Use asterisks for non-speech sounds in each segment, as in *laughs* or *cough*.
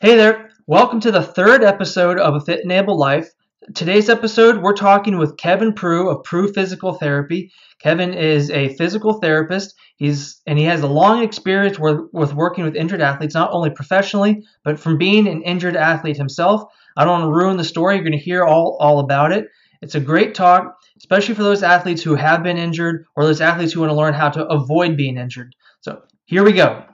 Hey there, welcome to the third episode of A Fit and Able Life. Today's episode, we're talking with Kevin Prue of Prue Physical Therapy. Kevin is a physical therapist. He's and he has a long experience with, with working with injured athletes, not only professionally, but from being an injured athlete himself. I don't want to ruin the story. You're going to hear all, all about it. It's a great talk, especially for those athletes who have been injured or those athletes who want to learn how to avoid being injured. So here we go.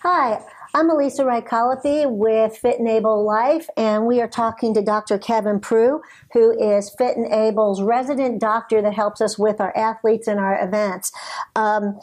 Hi, I'm Elisa Wright with Fit and Able Life, and we are talking to Dr. Kevin Prue, who is Fit and Able's resident doctor that helps us with our athletes and our events. Um,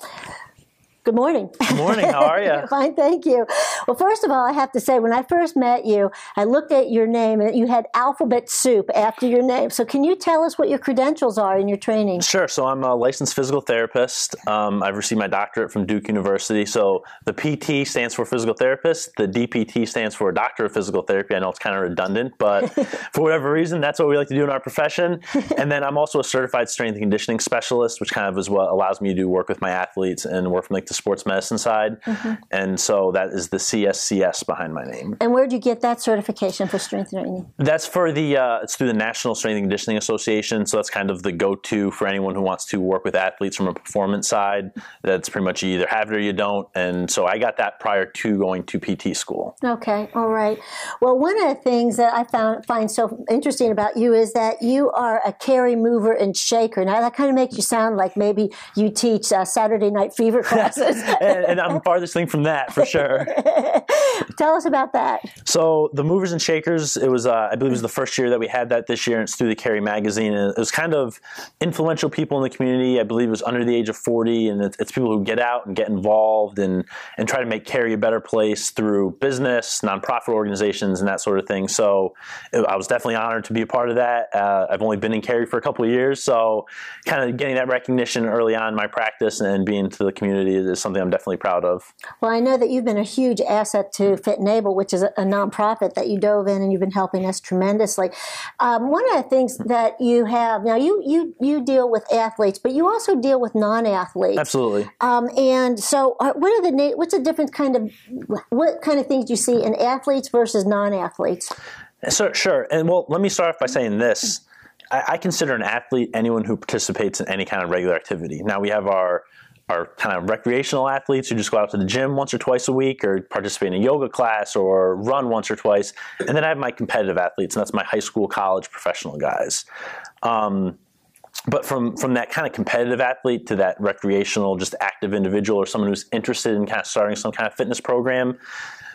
Good morning. Good morning. How are you? *laughs* Fine, thank you. Well, first of all, I have to say, when I first met you, I looked at your name and you had alphabet soup after your name. So, can you tell us what your credentials are in your training? Sure. So, I'm a licensed physical therapist. Um, I've received my doctorate from Duke University. So, the PT stands for physical therapist. The DPT stands for Doctor of Physical Therapy. I know it's kind of redundant, but *laughs* for whatever reason, that's what we like to do in our profession. *laughs* And then I'm also a certified strength and conditioning specialist, which kind of is what allows me to do work with my athletes and work from like the sports medicine side. Mm-hmm. And so that is the CSCS behind my name. And where did you get that certification for strength training? That's for the uh, it's through the National Strength and Conditioning Association. So that's kind of the go-to for anyone who wants to work with athletes from a performance side. That's pretty much you either have it or you don't. And so I got that prior to going to PT school. Okay, all right. Well, one of the things that I found find so interesting about you is that you are a Cary mover and shaker. Now that kind of makes you sound like maybe you teach uh, Saturday Night Fever *laughs* classes. *laughs* and, and, I'm farthest thing from that for sure. *laughs* *laughs* Tell us about that. So the movers and shakers, it was uh, I believe it was the first year that we had that this year. And it's through the Cary magazine, and it was kind of influential people in the community. I believe it was under the age of 40, and it's, it's people who get out and get involved and and try to make Cary a better place through business, nonprofit organizations, and that sort of thing. So it, I was definitely honored to be a part of that. Uh, I've only been in Cary for a couple of years, so kind of getting that recognition early on in my practice and being to the community is something I'm definitely proud of. Well, I know that you've been a huge asset to Fit and Able, which is a, a nonprofit that you dove in and you've been helping us tremendously. Um, one of the things that you have now, you you you deal with athletes, but you also deal with non-athletes. Absolutely. Um, and so, uh, what are the what's the different kind of what kind of things do you see in athletes versus non-athletes? So, sure. And well, let me start off by saying this. I, I consider an athlete anyone who participates in any kind of regular activity. Now we have our are kind of recreational athletes who just go out to the gym once or twice a week or participate in a yoga class or run once or twice. And then I have my competitive athletes, and that's my high school, college, professional guys. Um, but from from that kind of competitive athlete to that recreational, just active individual or someone who's interested in kind of starting some kind of fitness program,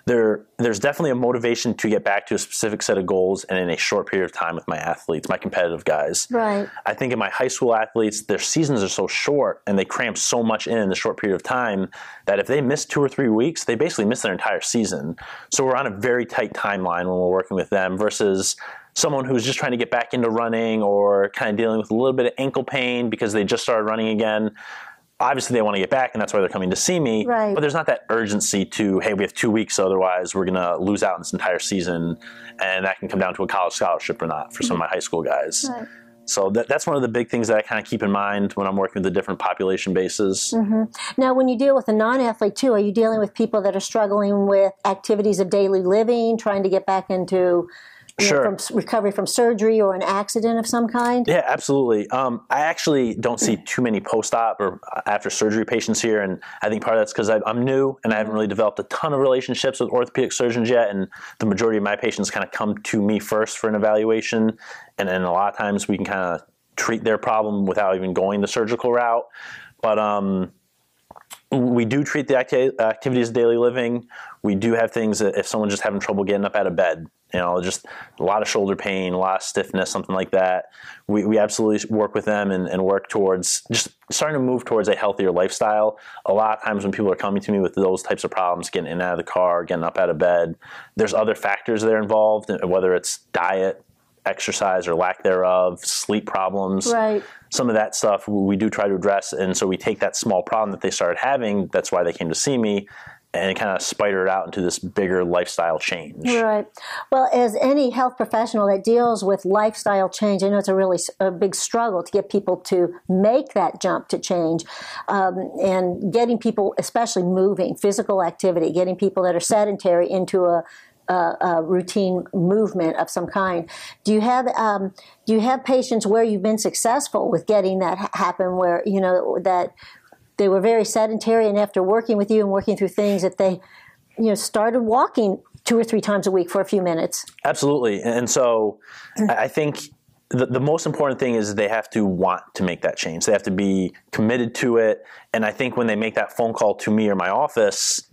there there's definitely a motivation to get back to a specific set of goals and in a short period of time with my athletes, my competitive guys. Right. I think in my high school athletes, their seasons are so short and they cramp so much in in the short period of time that if they miss two or three weeks, they basically miss their entire season. So we're on a very tight timeline when we're working with them versus someone who's just trying to get back into running or kind of dealing with a little bit of ankle pain because they just started running again obviously they want to get back and that's why they're coming to see me right. but there's not that urgency to hey we have two weeks otherwise we're going to lose out in this entire season and that can come down to a college scholarship or not for some of my high school guys right. so that, that's one of the big things that i kind of keep in mind when i'm working with the different population bases mm-hmm. now when you deal with a non-athlete too are you dealing with people that are struggling with activities of daily living trying to get back into sure. Know, from recovery from surgery or an accident of some kind? Yeah, absolutely. Um, I actually don't see too many post-op or after surgery patients here, and I think part of that's because I'm new and I haven't really developed a ton of relationships with orthopedic surgeons yet, and the majority of my patients kind of come to me first for an evaluation, and then a lot of times we can kind of treat their problem without even going the surgical route. But um, we do treat the acti- activities of daily living. We do have things that if someone's just having trouble getting up out of bed, you know, just a lot of shoulder pain, a lot of stiffness, something like that. We, we absolutely work with them and, and work towards just starting to move towards a healthier lifestyle. A lot of times when people are coming to me with those types of problems, getting in and out of the car, getting up out of bed, there's other factors that are involved, whether it's diet, exercise or lack thereof, sleep problems. Right. Some of that stuff we do try to address. And so we take that small problem that they started having, that's why they came to see me, and kind of spider it out into this bigger lifestyle change. Right. Well, as any health professional that deals with lifestyle change, I know it's a really a big struggle to get people to make that jump to change, um, and getting people, especially moving, physical activity, getting people that are sedentary into a, routine movement of some kind. Do you have um, do you have patients where you've been successful with getting that happen? Where you know that they were very sedentary, and after working with you and working through things, that they you know started walking two or three times a week for a few minutes. Absolutely, and so *clears throat* I think. The, the most important thing is they have to want to make that change. They have to be committed to it. And I think when they make that phone call to me or my office,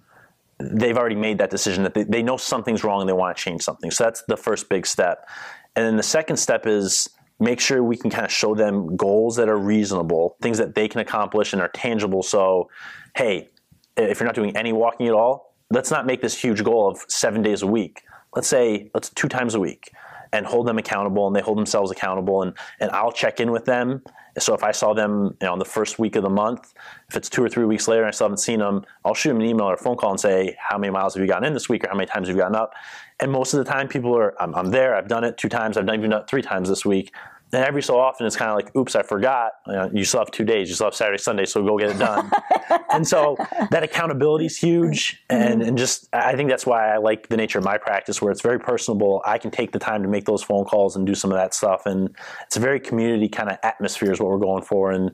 they've already made that decision that they, they know something's wrong and they want to change something. So that's the first big step. And then the second step is make sure we can kind of show them goals that are reasonable, things that they can accomplish and are tangible. So, hey, if you're not doing any walking at all, let's not make this huge goal of seven days a week. Let's say let's two times a week and hold them accountable and they hold themselves accountable and, and I'll check in with them so if I saw them you know, on the first week of the month, if it's two or three weeks later and I still haven't seen them, I'll shoot them an email or a phone call and say, how many miles have you gotten in this week or how many times have you gotten up? And most of the time people are, I'm, I'm there, I've done it two times, I've done, even it three times this week. And every so often, it's kind of like, oops, I forgot. You, know, you, still have two days. You still have Saturday, Sunday, so go get it done. *laughs* and so that accountability is huge. And, and just, I think that's why I like the nature of my practice, where it's very personable. I can take the time to make those phone calls and do some of that stuff. And it's a very community kind of atmosphere, is what we're going for. And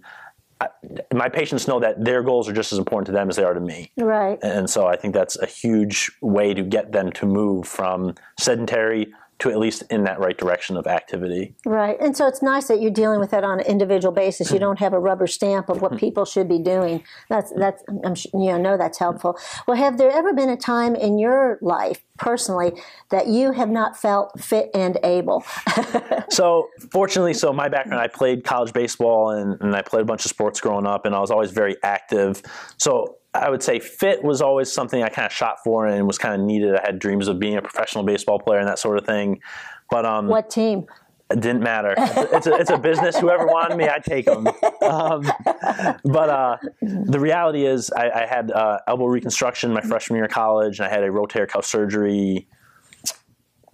I, my patients know that their goals are just as important to them as they are to me. Right. And so I think that's a huge way to get them to move from sedentary to at least in that right direction of activity. Right. And so it's nice that you're dealing with that on an individual basis. You mm-hmm. don't have a rubber stamp of what mm-hmm. people should be doing. That's mm-hmm. that's I'm you know know that's helpful. Well, have there ever been a time in your life personally that you have not felt fit and able? *laughs* so, fortunately, so my background, I played college baseball and, and I played a bunch of sports growing up, and I was always very active. So I would say fit was always something I kind of shot for and was kind of needed. I had dreams of being a professional baseball player and that sort of thing. But um, what team? It didn't matter. It's a, it's a business. Whoever wanted me, I'd take them. Um, but uh, the reality is, I, I had uh, elbow reconstruction my freshman year of college, and I had a rotator cuff surgery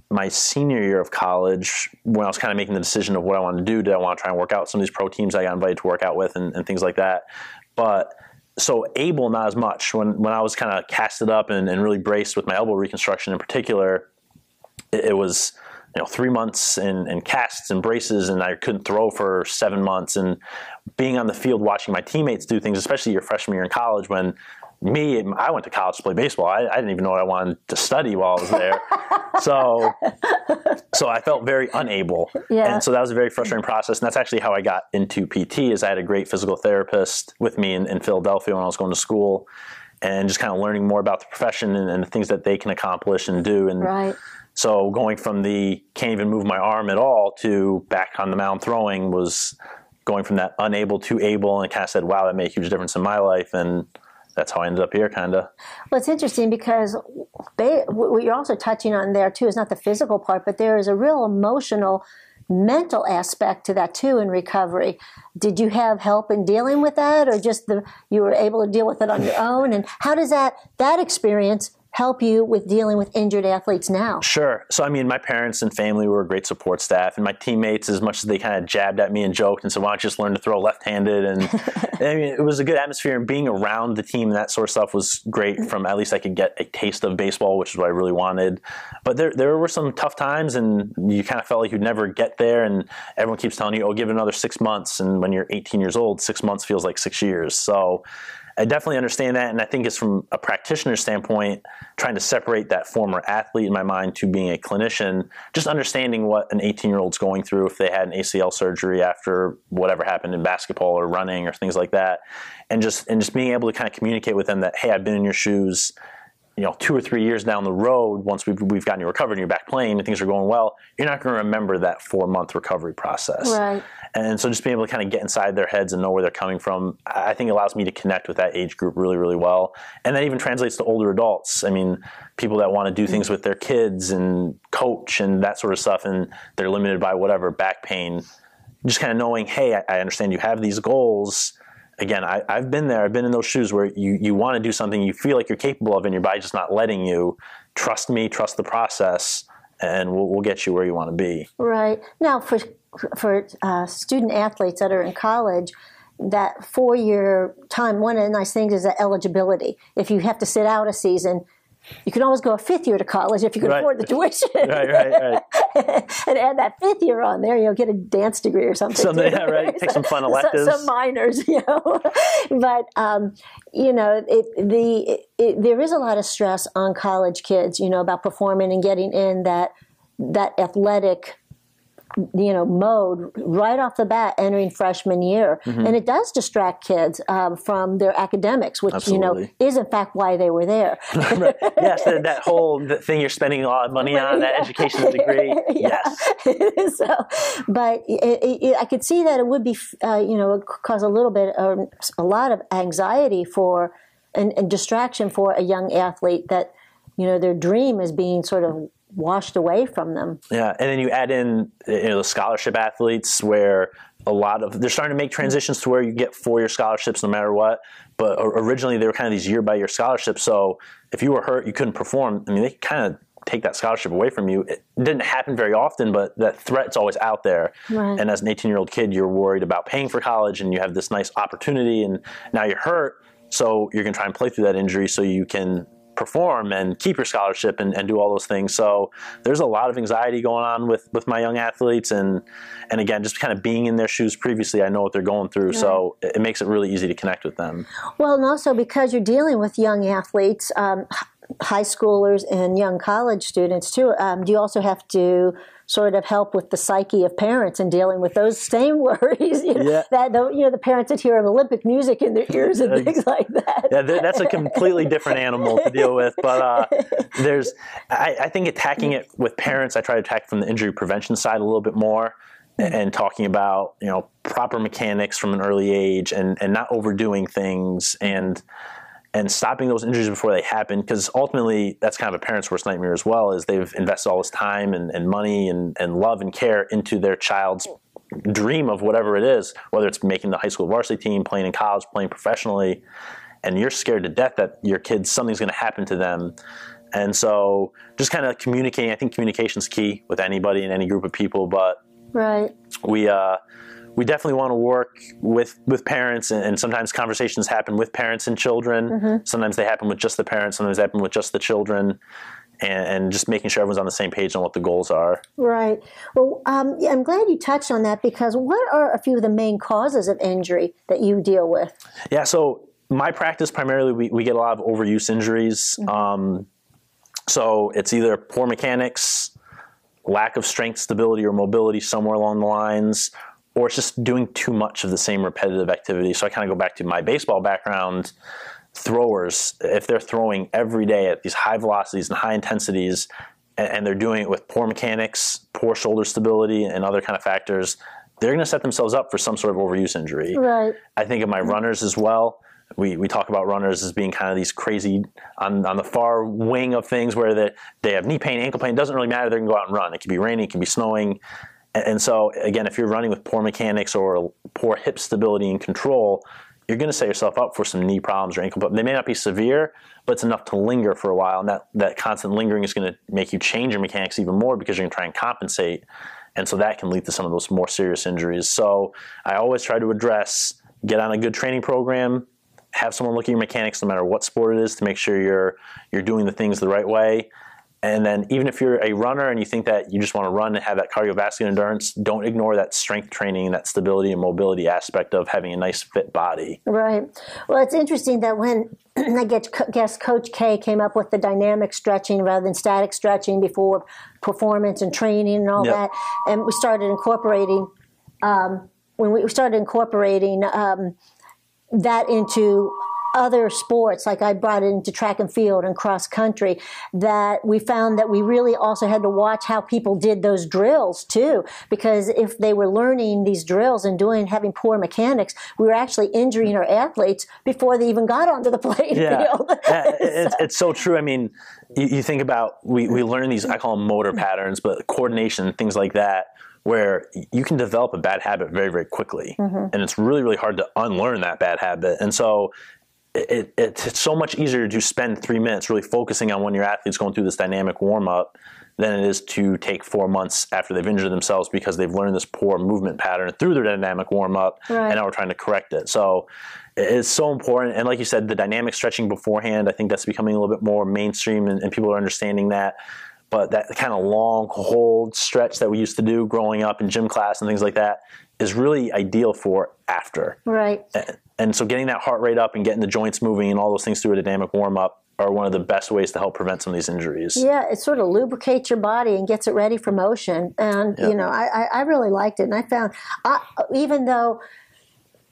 my senior year of college when I was kind of making the decision of what I wanted to do. Did I want to try and work out some of these pro teams I got invited to work out with and, and things like that? But so able not as much. When when I was kind of casted up and, and, really braced with my elbow reconstruction in particular it, it was you know three months in, in, casts and braces and I couldn't throw for seven months. And being on the field watching my teammates do things especially your freshman year in college when me, I went to college to play baseball. I, I, didn't even know what I wanted to study while I was there. *laughs* so, so I felt very unable. Yeah. And so that was a very frustrating process. And that's actually how I got into PT is I had a great physical therapist with me in, in Philadelphia when I was going to school and just kind of learning more about the profession and, and the things that they can accomplish and do. And right. so going from the can't even move my arm at all to back on the mound throwing was going from that unable to able and kind of said, wow, that made a huge difference in my life. And that's how I ended up here, kind of. Well, it's interesting because they, what you're also touching on there too is not the physical part, but there is a real emotional, mental aspect to that too in recovery. Did you have help in dealing with that, or just the you were able to deal with it on your *laughs* own? And how does that that experience help you with dealing with injured athletes now? Sure. So, I mean, my parents and family were a great support staff, and my teammates, as much as they kind of jabbed at me and joked and said, "Why don't you just learn to throw left-handed?" And *laughs* I mean, it was a good atmosphere, and being around the team and that sort of stuff was great. From at least I could get a taste of baseball, which is what I really wanted. But there, there were some tough times, and you kind of felt like you'd never get there. And everyone keeps telling you, "Oh, give it another six months." And when you're 18 years old, six months feels like six years. So I definitely understand that, and I think it's from a practitioner standpoint, trying to separate that former athlete in my mind to being a clinician, just understanding what an 18 year old's going through if they had an ACL surgery after whatever happened in basketball or running or things like that, and just and just being able to kind of communicate with them that hey, I've been in your shoes you know, two or three years down the road, once we've, we've gotten you recovered and you're back playing and things are going well, you're not going to remember that four month recovery process. Right. And so just being able to kind of get inside their heads and know where they're coming from, I think allows me to connect with that age group really, really well. And that even translates to older adults. I mean, people that want to do mm-hmm. things with their kids and coach and that sort of stuff, and they're limited by whatever back pain. Just kind of knowing, hey, I, I understand you have these goals again, I, I've been there. I've been in those shoes where you, you want to do something you feel like you're capable of, and your body's just not letting you. Trust me, trust the process, and we'll, we'll get you where you want to be. Right now, for for uh, student athletes that are in college, that four year time. One of the nice things is the eligibility. If you have to sit out a season, you can always go a fifth year to college if you can Right. afford the tuition. *laughs* Right, right, right. *laughs* and add that fifth year on there, you know, get a dance degree or something. Something, yeah, right. Take some fun *laughs* electives. Some minors, you know. but um, you know, it, the it, there is a lot of stress on college kids, you know, about performing and getting in that that athletic you know mode right off the bat entering freshman year Mm-hmm. and it does distract kids um, from their academics which you know is in fact why they were there *laughs* yes, that, that whole th- thing you're spending a lot of money on, that education degree. *laughs* Yeah. Yes. *laughs* so, but it, it, I could see that it would be, uh, you know, cause a little bit, um, a lot of anxiety for and, and distraction for a young athlete that, you know, their dream is being sort of washed away from them. Yeah, and then you add in you know the scholarship athletes where a lot of they're starting to make transitions to where you get four year scholarships no matter what. But originally they were kind of these year by year scholarships. So if you were hurt, you couldn't perform. I mean, they kind of take that scholarship away from you. It didn't happen very often, but that threat's always out there. Right. And as an 18 year old kid, you're worried about paying for college, and you have this nice opportunity, and now you're hurt. So you're going to try and play through that injury so you can perform and keep your scholarship and, and do all those things. So there's a lot of anxiety going on with, with my young athletes and and again just kind of being in their shoes previously I know what they're going through so it, it makes it really easy to connect with them. Well, and also because you're dealing with young athletes, um, high schoolers and young college students too. Um, do you also have to sort of help with the psyche of parents and dealing with those same *laughs* worries? You know, Yeah. That the, you know the parents that hear Olympic music in their ears and things like that. Yeah, that's a completely different animal to deal with. But uh, *laughs* there's, I, I think attacking it with parents, I try to attack from the injury prevention side a little bit more, and, and talking about you know proper mechanics from an early age, and and not overdoing things, and and stopping those injuries before they happen. Because ultimately, that's kind of a parent's worst nightmare as well. Is they've invested all this time and, and money and, and love and care into their child's dream of whatever it is, whether it's making the high school varsity team, playing in college, playing professionally, and you're scared to death that your kids something's going to happen to them. And so, just kind of communicating. I think communication's key with anybody in any group of people. But Right. we uh, we definitely want to work with with parents, and, and sometimes conversations happen with parents and children. Sometimes they happen with just the parents. Sometimes they happen with just the children. And, and just making sure everyone's on the same page on what the goals are. Right. Well, um, yeah, I'm glad you touched on that because what are a few of the main causes of injury that you deal with? Yeah, so my practice primarily we, we get a lot of overuse injuries. Um, so it's either poor mechanics, lack of strength, stability, or mobility somewhere along the lines, or it's just doing too much of the same repetitive activity. So I kind of go back to my baseball background. Throwers, if they're throwing every day at these high velocities and high intensities, and, they're doing it with poor mechanics, poor shoulder stability, and other kind of factors, they're going to set themselves up for some sort of overuse injury. Right. I think of my mm-hmm. runners as well. We, we talk about runners as being kind of these crazy on, on the far wing of things where they, they have knee pain, ankle pain. It doesn't really matter. They're going to go out and run. It can be raining, it can be snowing. And, so, again, if you're running with poor mechanics or poor hip stability and control, you're going to set yourself up for some knee problems or ankle problems. They may not be severe, but it's enough to linger for a while. And that, that constant lingering is going to make you change your mechanics even more because you're going to try and compensate. And so that can lead to some of those more serious injuries. So I always try to address get on a good training program, have someone look at your mechanics no matter what sport it is to make sure you're you're doing the things the right way. And then even if you're a runner and you think that you just want to run and have that cardiovascular endurance, don't ignore that strength training and that stability and mobility aspect of having a nice fit body. Right. Well, it's interesting that when *clears throat* I guess Coach K came up with the dynamic stretching rather than static stretching before performance and training and all Yep. that, and we started incorporating um, when we started incorporating um, that into other sports, like I brought it into track and field and cross country, that we found that we really also had to watch how people did those drills too. Because if they were learning these drills and doing having poor mechanics, we were actually injuring our athletes before they even got onto the *laughs* playing Yeah, field. Yeah, *laughs* it's, it's so true. I mean, you, you think about we, we learn these I call them motor patterns, but coordination things like that. where you can develop a bad habit very, very quickly. Mm-hmm. And it's really, really hard to unlearn that bad habit. And so it, it, it's so much easier to spend three minutes really focusing on when your athlete's going through this dynamic warm up than it is to take four months after they've injured themselves because they've learned this poor movement pattern through their dynamic warm up Right. and now we're trying to correct it. So it's so important. And like you said, the dynamic stretching beforehand, I think that's becoming a little bit more mainstream and, and people are understanding that. But that kind of long hold stretch that we used to do growing up in gym class and things like that is really ideal for after. Right. And so getting that heart rate up and getting the joints moving and all those things through a dynamic warm up are one of the best ways to help prevent some of these injuries. Yeah, it sort of lubricates your body and gets it ready for motion. And Yeah. you know, I, I, I really liked it. And I found, I, even though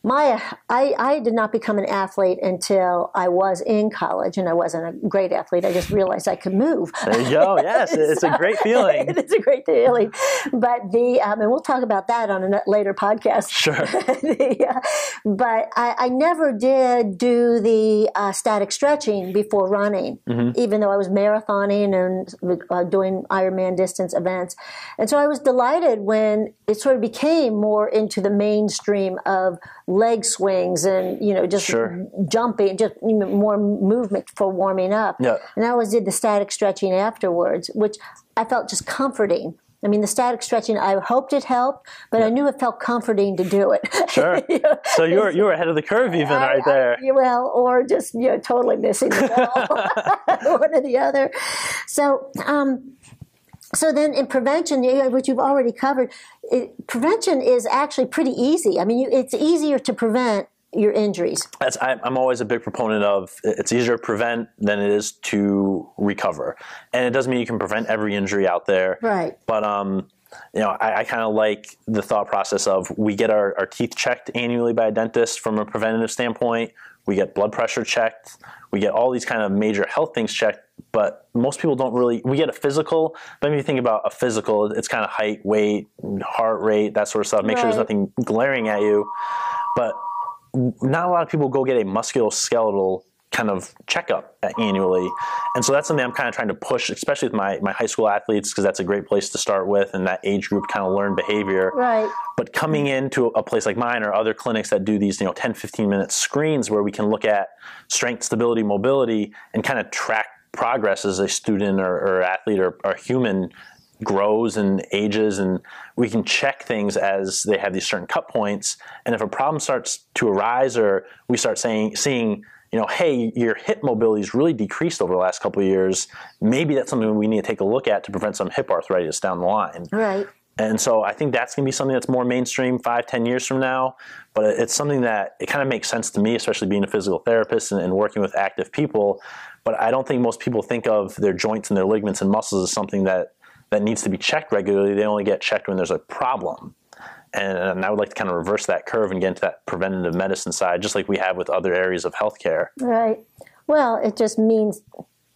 my I, I did not become an athlete until I was in college, and I wasn't a great athlete. I just realized I could move. There you go. Yes, *laughs* it's a great feeling. *laughs* it's a great feeling. But the um, and we'll talk about that on a later podcast. Sure. *laughs* the, uh, but I, I never did do the uh, static stretching before running, Mm-hmm. even though I was marathoning and uh, doing Ironman distance events. And so I was delighted when it sort of became more into the mainstream of leg swings and you know just Sure. jumping, just more movement for warming up. Yeah. And I always did the static stretching afterwards, which I felt just comforting. I mean, the static stretching, I hoped it helped, but I knew it felt comforting to do it. Sure. *laughs* You know? So you were you were ahead of the curve even I- right there. I- well, or just you know, totally missing the ball, *laughs* *laughs* one or the other. So, um, so then in prevention, which you've already covered, it, prevention is actually pretty easy. I mean, you, it's easier to prevent your injuries. That's, I, I'm always a big proponent of it's easier to prevent than it is to recover, and it doesn't mean you can prevent every injury out there. Right. But um, you know, I, I kind of like the thought process of we get our, our teeth checked annually by a dentist from a preventative standpoint. We get blood pressure checked. We get all these kind of major health things checked. But most people don't really. We get a physical. But if you think about a physical, it's kind of height, weight, heart rate, that sort of stuff. Make sure there's nothing glaring at you. But not a lot of people go get a musculoskeletal kind of checkup annually. And so that's something I'm kind of trying to push, especially with my, my high school athletes, because that's a great place to start with and that age group kind of learn behavior. Right. But coming into a place like mine or other clinics that do these, you know, 10, 15 minute screens where we can look at strength, stability, mobility, and kind of track progress as a student or, or athlete or, or human grows and ages and we can check things as they have these certain cut points and if a problem starts to arise or we start saying seeing you know hey your hip mobility has really decreased over the last couple of years maybe that's something we need to take a look at to prevent some hip arthritis down the line Right. And so I think that's going to be something that's more mainstream five, ten years from now. But it's something that it kind of makes sense to me, especially being a physical therapist and, and working with active people. But I don't think most people think of their joints and their ligaments and muscles as something that, that needs to be checked regularly. They only get checked when there's a problem. And, and I would like to kind of reverse that curve and get into that preventative medicine side, just like we have with other areas of healthcare. Right. Well, it just means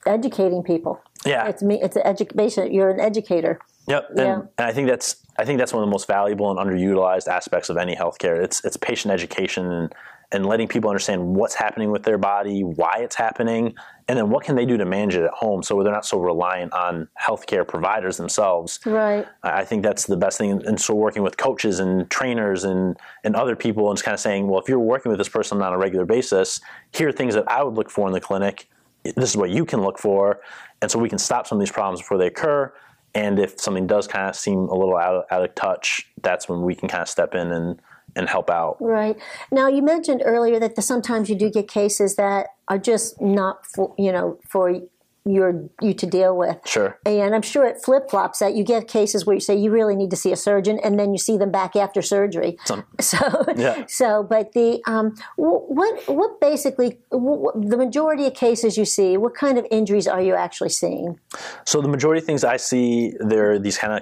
educating people. Yeah. It's me. It's an education. You're an educator. Yep, and, Yeah. and I think that's I think that's one of the most valuable and underutilized aspects of any healthcare. It's it's patient education and and letting people understand what's happening with their body, why it's happening, and then what can they do to manage it at home so they're not so reliant on healthcare providers themselves. Right. I think that's the best thing. And so working with coaches and trainers and, and other people and just kind of saying, well, if you're working with this person on a regular basis, here are things that I would look for in the clinic. This is what you can look for. And so we can stop some of these problems before they occur. And if something does kind of seem a little out of, out of touch, that's when we can kind of step in and, and help out. Right. Now, you mentioned earlier that the, sometimes you do get cases that are just not for you know for your you to deal with. Sure. And I'm sure it flip flops that you get cases where you say you really need to see a surgeon, and then you see them back after surgery. Some- *laughs* so, Yeah. so, but the um, what what basically wh- wh- the majority of cases you see, what kind of injuries are you actually seeing? So the majority of things I see, they're these kind of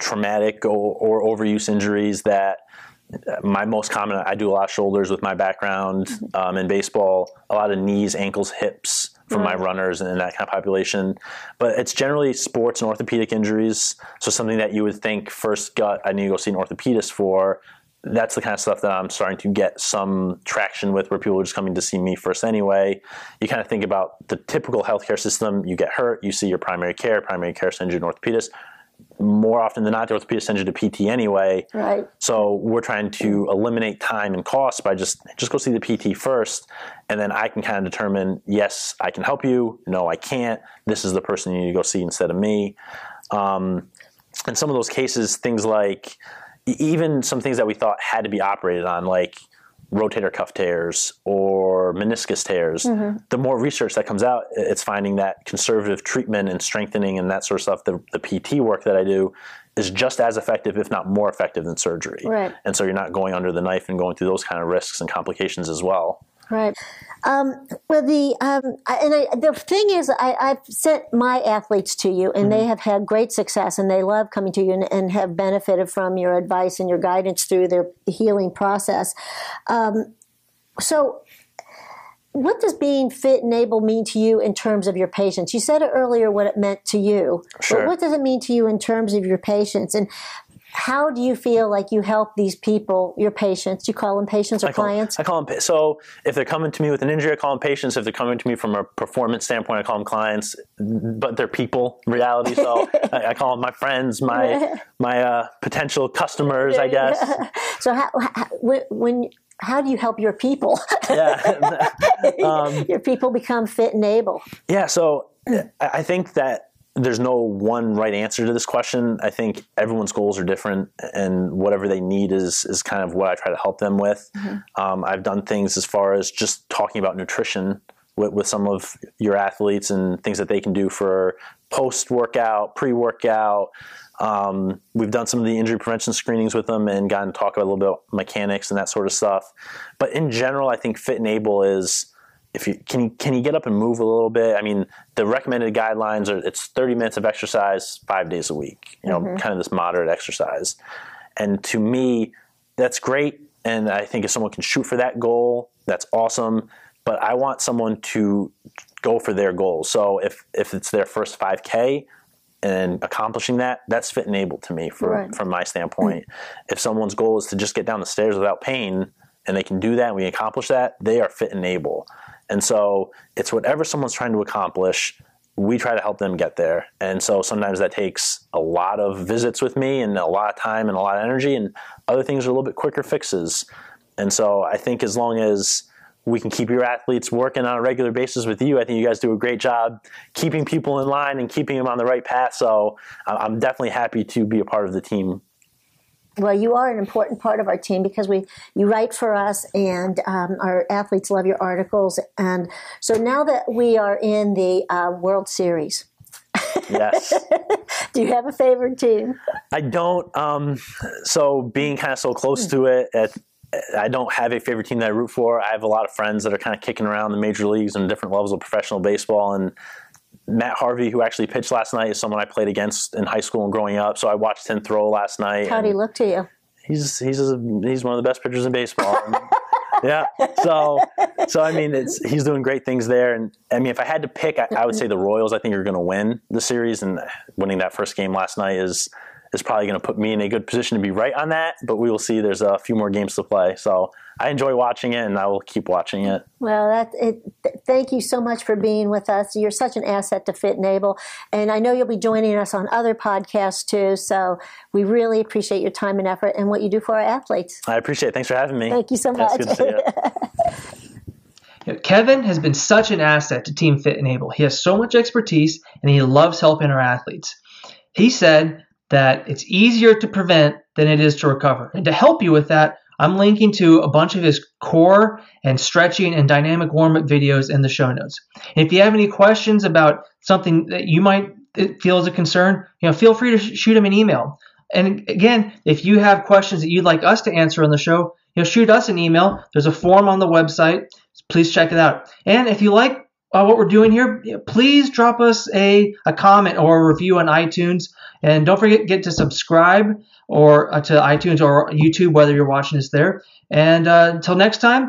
traumatic or, or overuse injuries that uh, my most common, I do a lot of shoulders with my background um, in baseball, a lot of knees, ankles, hips from my runners and that kind of population. But it's generally sports and orthopedic injuries. So something that you would think first gut, I need to go see an orthopedist for. That's the kind of stuff that I'm starting to get some traction with where people are just coming to see me first anyway. You kind of think about the typical healthcare system, you get hurt, you see your primary care, primary care sends you an orthopedist more often than not, the orthopedist sends you to PT anyway. Right. So we're trying to eliminate time and cost by just just go see the PT first, and then I can kind of determine yes, I can help you. No, I can't. This is the person you need to go see instead of me. Um, in some of those cases, things like even some things that we thought had to be operated on, like rotator cuff tears or meniscus tears, mm-hmm. the more research that comes out, it's finding that conservative treatment and strengthening and that sort of stuff, the, the PT work that I do, is just as effective, if not more effective, than surgery. Right. And so you're not going under the knife and going through those kind of risks and complications as well. Right. Um, well, the um, and I, the thing is, I, have sent my athletes to you, and mm-hmm. they have had great success, and they love coming to you and, and, have benefited from your advice and your guidance through their healing process. Um, so, what does being fit and able mean to you in terms of your patients? You said it earlier what it meant to you, sure. but what does it mean to you in terms of your patients? And how do you feel like you help these people, your patients? You call them patients or I call, clients? I call them so. If they're coming to me with an injury, I call them patients. If they're coming to me from a performance standpoint, I call them clients. But they're people, reality. So *laughs* I, I, call them my friends, my *laughs* my uh, potential customers, I guess. *laughs* So how, how, when how do you help your people? yeah, um, your people become fit and able. Yeah. So I think that there's no one right answer to this question. I think everyone's goals are different, and whatever they need is is kind of what I try to help them with. Mm-hmm. Um, I've done things as far as just talking about nutrition with, with, some of your athletes and things that they can do for post workout, pre workout. Um, we've done some of the injury prevention screenings with them and gotten to talk about a little bit mechanics and that sort of stuff. But in general, I think Fit and Able is if you can you can you get up and move a little bit? I mean, the recommended guidelines are it's 30 minutes of exercise five days a week. You know, mm-hmm. kind of this moderate exercise. And to me, that's great. And I think if someone can shoot for that goal, that's awesome. But I want someone to go for their goals. So if if it's their first 5K and accomplishing that, that's fit and able to me from right. from my standpoint. Mm-hmm. If someone's goal is to just get down the stairs without pain, and they can do that and we accomplish that, they are fit and able. And so it's whatever someone's trying to accomplish, we try to help them get there. And so sometimes that takes a lot of visits with me and a lot of time and a lot of energy, and other things are a little bit quicker fixes. And so I think as long as we can keep your athletes working on a regular basis with you. I think you guys do a great job keeping people in line and keeping them on the right path. So I'm definitely happy to be a part of the team well, you are an important part of our team because we you write for us, and um, our athletes love your articles. And so now that we are in the uh, World Series, yes. *laughs* Do you have a favorite team? I don't. Um, so being kind of so close to it, it, I don't have a favorite team that I root for. I have a lot of friends that are kind of kicking around the major leagues and different levels of professional baseball, and Matt Harvey, who actually pitched last night, is someone I played against in high school and growing up. So I watched him throw last night. How'd he look to you? He's he's a, he's one of the best pitchers in baseball. *laughs* yeah. So so I mean, it's he's doing great things there. And I mean, if I had to pick, I, I would say the Royals. I think are going to win the series, and winning that first game last night is is probably going to put me in a good position to be right on that. But we will see. There's a few more games to play, so I enjoy watching it, and I will keep watching it. Well, that it, thank you so much for being with us. You're such an asset to Fit and Able, and I know you'll be joining us on other podcasts too. So we really appreciate your time and effort and what you do for our athletes. I appreciate it. Thanks for having me. Thank you so much. *laughs* Kevin has been such an asset to Team Fit and Able. He has so much expertise, and he loves helping our athletes. He said that it's easier to prevent than it is to recover. And to help you with that, I'm linking to a bunch of his core and stretching and dynamic warm up videos in the show notes. If you have any questions about something that you might feel is a concern, you know, feel free to shoot him an email. And again, if you have questions that you'd like us to answer on the show, you know, shoot us an email. There's a form on the website. Please check it out. And if you like uh, what we're doing here, please drop us a, a comment or a review on iTunes. And don't forget get to subscribe or uh, to iTunes or YouTube, whether you're watching us there. And uh, until next time,